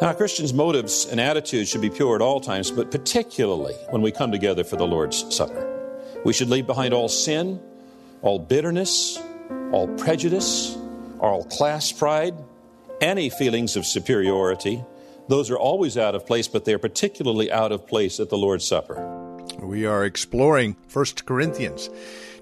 Now, Christians' motives and attitudes should be pure at all times, but particularly when we come together for the Lord's Supper. We should leave behind all sin, all bitterness, all prejudice, all class pride, any feelings of superiority. Those are always out of place, but they're particularly out of place at the Lord's Supper. We are exploring 1 Corinthians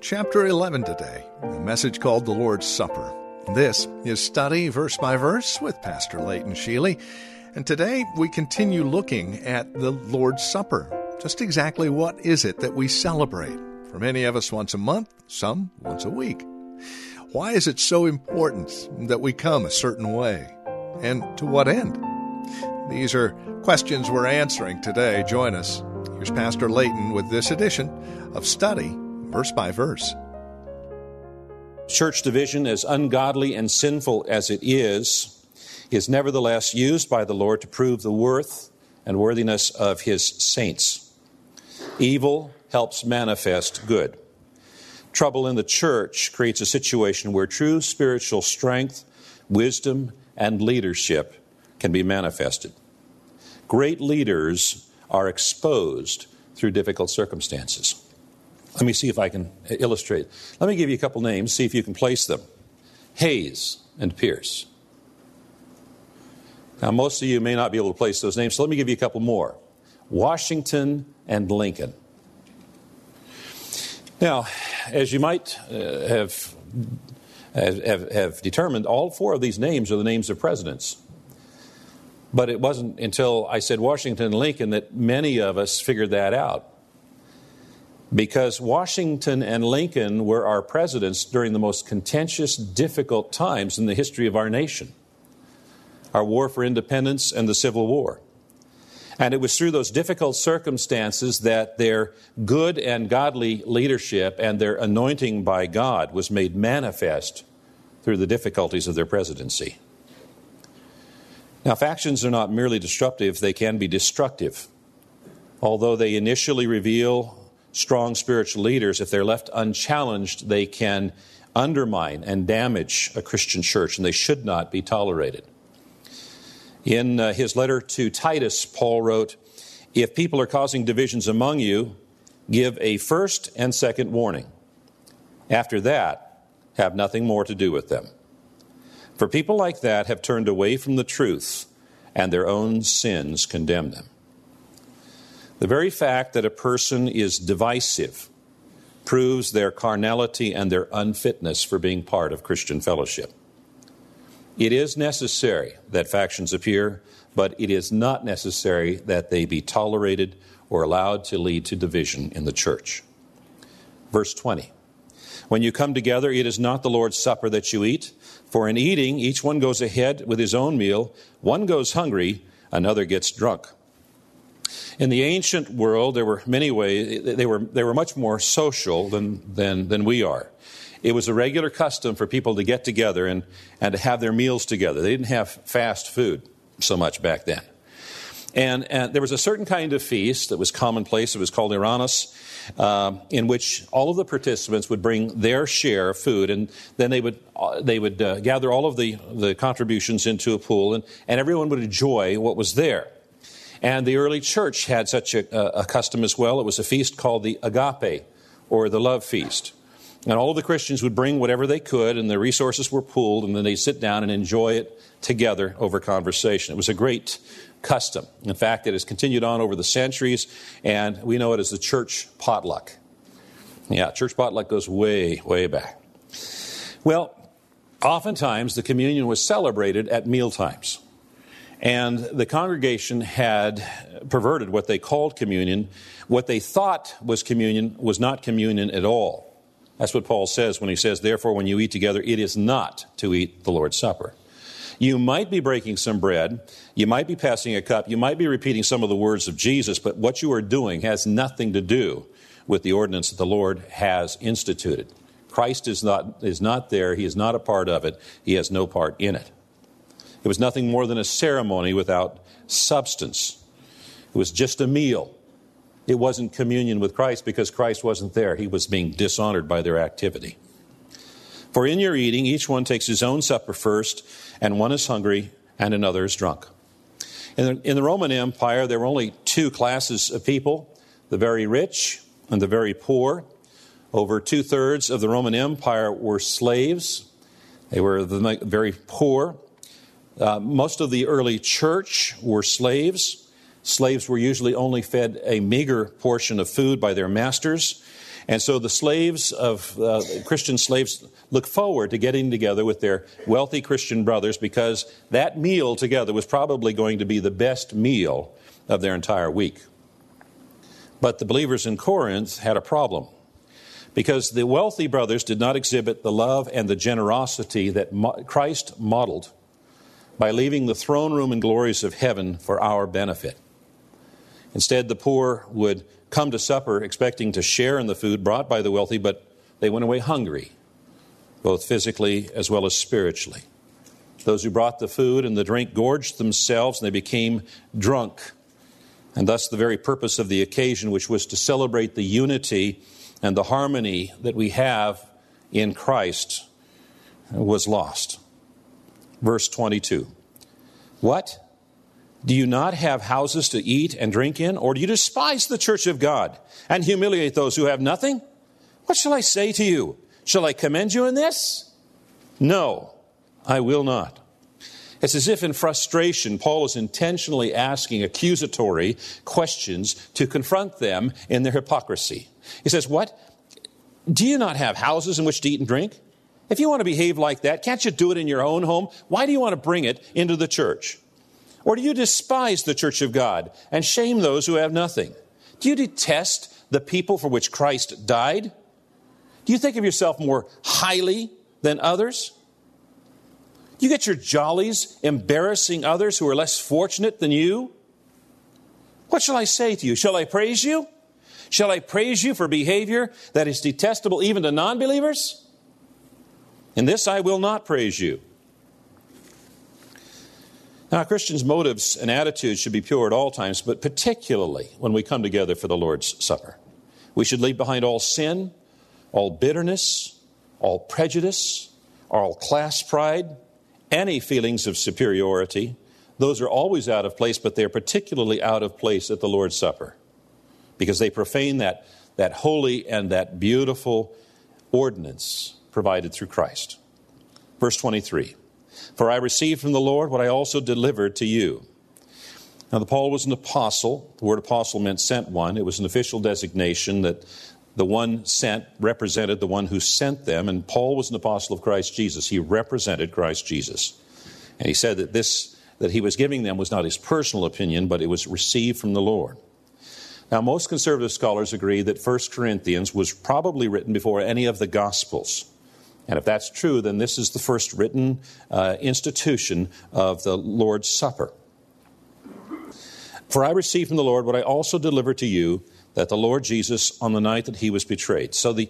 chapter 11 today, a message called the Lord's Supper. This is Study Verse by Verse with Pastor Leighton Sheely. And today we continue looking at the Lord's Supper. Just exactly what is it that we celebrate? For many of us, once a month, some once a week. Why is it so important that we come a certain way? And to what end? These are questions we're answering today. Join us. Here's Pastor Leighton with this edition of Study Verse by Verse. Church division, as ungodly and sinful as it is, is nevertheless used by the Lord to prove the worth and worthiness of his saints. Evil helps manifest good. Trouble in the church creates a situation where true spiritual strength, wisdom, and leadership can be manifested. Great leaders are exposed through difficult circumstances. Let me see if I can illustrate. Let me give you a couple names, see if you can place them Hayes and Pierce. Now, most of you may not be able to place those names, so let me give you a couple more Washington and Lincoln. Now, as you might uh, have, have, have determined, all four of these names are the names of presidents. But it wasn't until I said Washington and Lincoln that many of us figured that out. Because Washington and Lincoln were our presidents during the most contentious, difficult times in the history of our nation our war for independence and the Civil War. And it was through those difficult circumstances that their good and godly leadership and their anointing by God was made manifest through the difficulties of their presidency. Now, factions are not merely disruptive, they can be destructive. Although they initially reveal strong spiritual leaders, if they're left unchallenged, they can undermine and damage a Christian church, and they should not be tolerated. In uh, his letter to Titus, Paul wrote, If people are causing divisions among you, give a first and second warning. After that, have nothing more to do with them. For people like that have turned away from the truth, and their own sins condemn them. The very fact that a person is divisive proves their carnality and their unfitness for being part of Christian fellowship. It is necessary that factions appear, but it is not necessary that they be tolerated or allowed to lead to division in the church. Verse 20 When you come together, it is not the Lord's Supper that you eat, for in eating, each one goes ahead with his own meal. One goes hungry, another gets drunk. In the ancient world, there were many ways, they were, they were much more social than, than, than we are it was a regular custom for people to get together and, and to have their meals together. They didn't have fast food so much back then. And, and there was a certain kind of feast that was commonplace. It was called eranos, uh, in which all of the participants would bring their share of food, and then they would, uh, they would uh, gather all of the, the contributions into a pool, and, and everyone would enjoy what was there. And the early church had such a, a custom as well. It was a feast called the agape, or the love feast. And all the Christians would bring whatever they could, and the resources were pooled, and then they'd sit down and enjoy it together over conversation. It was a great custom. In fact, it has continued on over the centuries, and we know it as the church potluck. Yeah, church potluck goes way, way back. Well, oftentimes the communion was celebrated at meal times. And the congregation had perverted what they called communion. What they thought was communion was not communion at all. That's what Paul says when he says, Therefore, when you eat together, it is not to eat the Lord's Supper. You might be breaking some bread, you might be passing a cup, you might be repeating some of the words of Jesus, but what you are doing has nothing to do with the ordinance that the Lord has instituted. Christ is not, is not there, He is not a part of it, He has no part in it. It was nothing more than a ceremony without substance. It was just a meal. It wasn't communion with Christ because Christ wasn't there. He was being dishonored by their activity. For in your eating, each one takes his own supper first, and one is hungry and another is drunk. In the, in the Roman Empire, there were only two classes of people the very rich and the very poor. Over two thirds of the Roman Empire were slaves, they were the very poor. Uh, most of the early church were slaves. Slaves were usually only fed a meager portion of food by their masters. And so the slaves of uh, Christian slaves look forward to getting together with their wealthy Christian brothers because that meal together was probably going to be the best meal of their entire week. But the believers in Corinth had a problem because the wealthy brothers did not exhibit the love and the generosity that Christ modeled by leaving the throne room and glories of heaven for our benefit. Instead, the poor would come to supper expecting to share in the food brought by the wealthy, but they went away hungry, both physically as well as spiritually. Those who brought the food and the drink gorged themselves and they became drunk. And thus, the very purpose of the occasion, which was to celebrate the unity and the harmony that we have in Christ, was lost verse 22. What? Do you not have houses to eat and drink in? Or do you despise the church of God and humiliate those who have nothing? What shall I say to you? Shall I commend you in this? No, I will not. It's as if in frustration, Paul is intentionally asking accusatory questions to confront them in their hypocrisy. He says, What? Do you not have houses in which to eat and drink? If you want to behave like that, can't you do it in your own home? Why do you want to bring it into the church? Or do you despise the church of God and shame those who have nothing? Do you detest the people for which Christ died? Do you think of yourself more highly than others? Do you get your jollies embarrassing others who are less fortunate than you? What shall I say to you? Shall I praise you? Shall I praise you for behavior that is detestable even to non believers? In this I will not praise you. Now, Christian's motives and attitudes should be pure at all times, but particularly when we come together for the Lord's Supper. We should leave behind all sin, all bitterness, all prejudice, all class pride, any feelings of superiority. Those are always out of place, but they're particularly out of place at the Lord's Supper because they profane that, that holy and that beautiful ordinance provided through Christ. Verse 23 For I received from the Lord what I also delivered to you. Now, the Paul was an apostle. The word apostle meant sent one. It was an official designation that the one sent represented the one who sent them, and Paul was an apostle of Christ Jesus. He represented Christ Jesus. And he said that this that he was giving them was not his personal opinion, but it was received from the Lord. Now, most conservative scholars agree that 1 Corinthians was probably written before any of the Gospels. And if that's true, then this is the first written uh, institution of the Lord's Supper. For I received from the Lord what I also delivered to you that the Lord Jesus, on the night that he was betrayed. So the,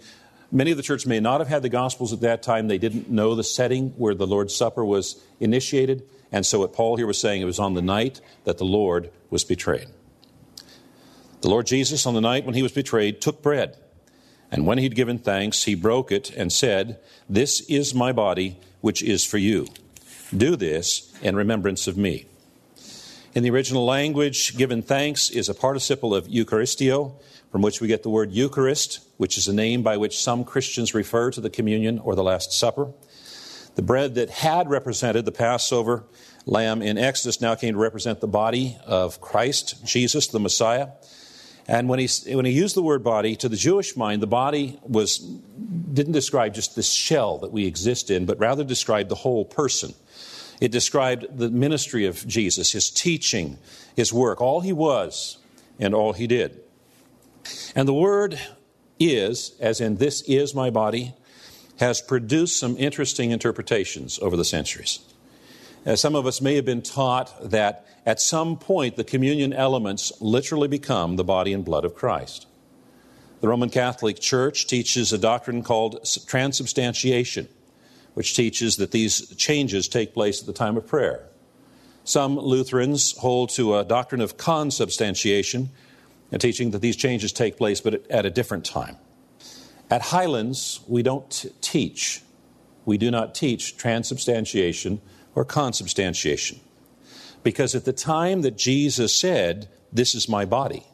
many of the church may not have had the Gospels at that time. They didn't know the setting where the Lord's Supper was initiated. And so what Paul here was saying, it was on the night that the Lord was betrayed. The Lord Jesus, on the night when he was betrayed, took bread. And when he'd given thanks, he broke it and said, This is my body, which is for you. Do this in remembrance of me. In the original language, given thanks is a participle of eucharisteo, from which we get the word Eucharist, which is a name by which some Christians refer to the communion or the Last Supper. The bread that had represented the Passover lamb in Exodus now came to represent the body of Christ, Jesus, the Messiah. And when he, when he used the word body, to the Jewish mind, the body was, didn't describe just this shell that we exist in, but rather described the whole person. It described the ministry of Jesus, his teaching, his work, all he was and all he did. And the word is, as in this is my body, has produced some interesting interpretations over the centuries. Uh, some of us may have been taught that at some point the communion elements literally become the body and blood of Christ. The Roman Catholic Church teaches a doctrine called transubstantiation, which teaches that these changes take place at the time of prayer. Some Lutherans hold to a doctrine of consubstantiation, and teaching that these changes take place but at a different time. At Highlands, we don't teach. We do not teach transubstantiation or consubstantiation. Because at the time that Jesus said, This is my body,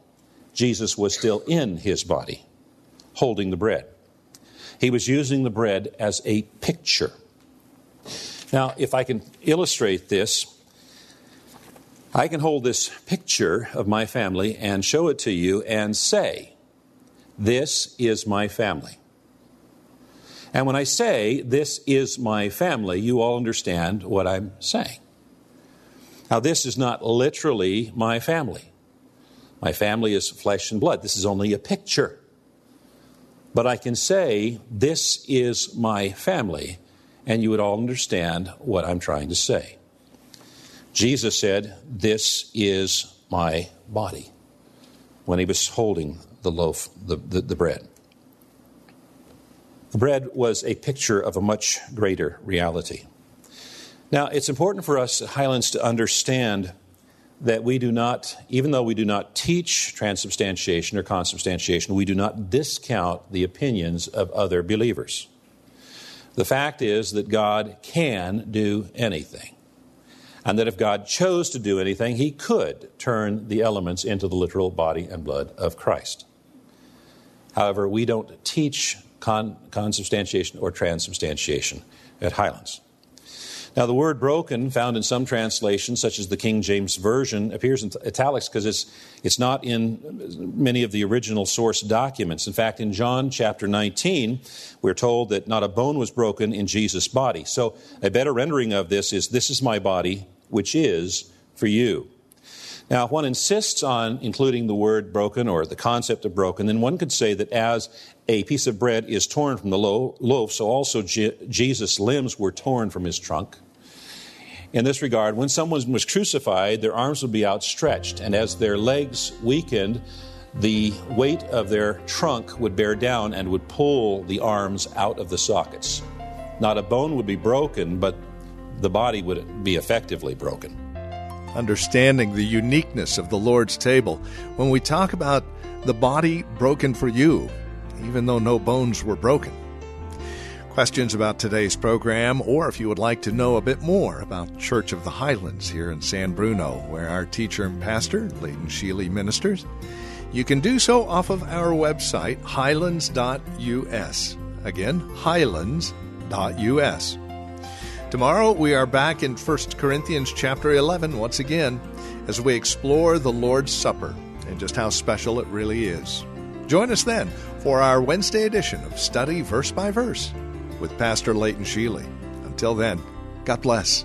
Jesus was still in his body, holding the bread. He was using the bread as a picture. Now, if I can illustrate this, I can hold this picture of my family and show it to you and say, This is my family. And when I say, This is my family, you all understand what I'm saying. Now, this is not literally my family. My family is flesh and blood. This is only a picture. But I can say, This is my family, and you would all understand what I'm trying to say. Jesus said, This is my body, when he was holding the loaf, the, the, the bread. The bread was a picture of a much greater reality. Now, it's important for us at Highlands to understand that we do not, even though we do not teach transubstantiation or consubstantiation, we do not discount the opinions of other believers. The fact is that God can do anything and that if God chose to do anything, he could turn the elements into the literal body and blood of Christ. However, we don't teach con- consubstantiation or transubstantiation at Highlands. Now, the word broken, found in some translations, such as the King James Version, appears in italics because it's, it's not in many of the original source documents. In fact, in John chapter 19, we're told that not a bone was broken in Jesus' body. So, a better rendering of this is, This is my body, which is for you. Now, if one insists on including the word broken or the concept of broken, then one could say that as a piece of bread is torn from the loaf, so also Je- Jesus' limbs were torn from his trunk. In this regard, when someone was crucified, their arms would be outstretched, and as their legs weakened, the weight of their trunk would bear down and would pull the arms out of the sockets. Not a bone would be broken, but the body would be effectively broken understanding the uniqueness of the Lord's table when we talk about the body broken for you, even though no bones were broken. Questions about today's program, or if you would like to know a bit more about Church of the Highlands here in San Bruno, where our teacher and pastor, Leighton Sheely, ministers, you can do so off of our website, highlands.us. Again, highlands.us. Tomorrow we are back in 1 Corinthians chapter 11 once again as we explore the Lord's Supper and just how special it really is. Join us then for our Wednesday edition of Study Verse by Verse with Pastor Leighton Sheely. Until then, God bless.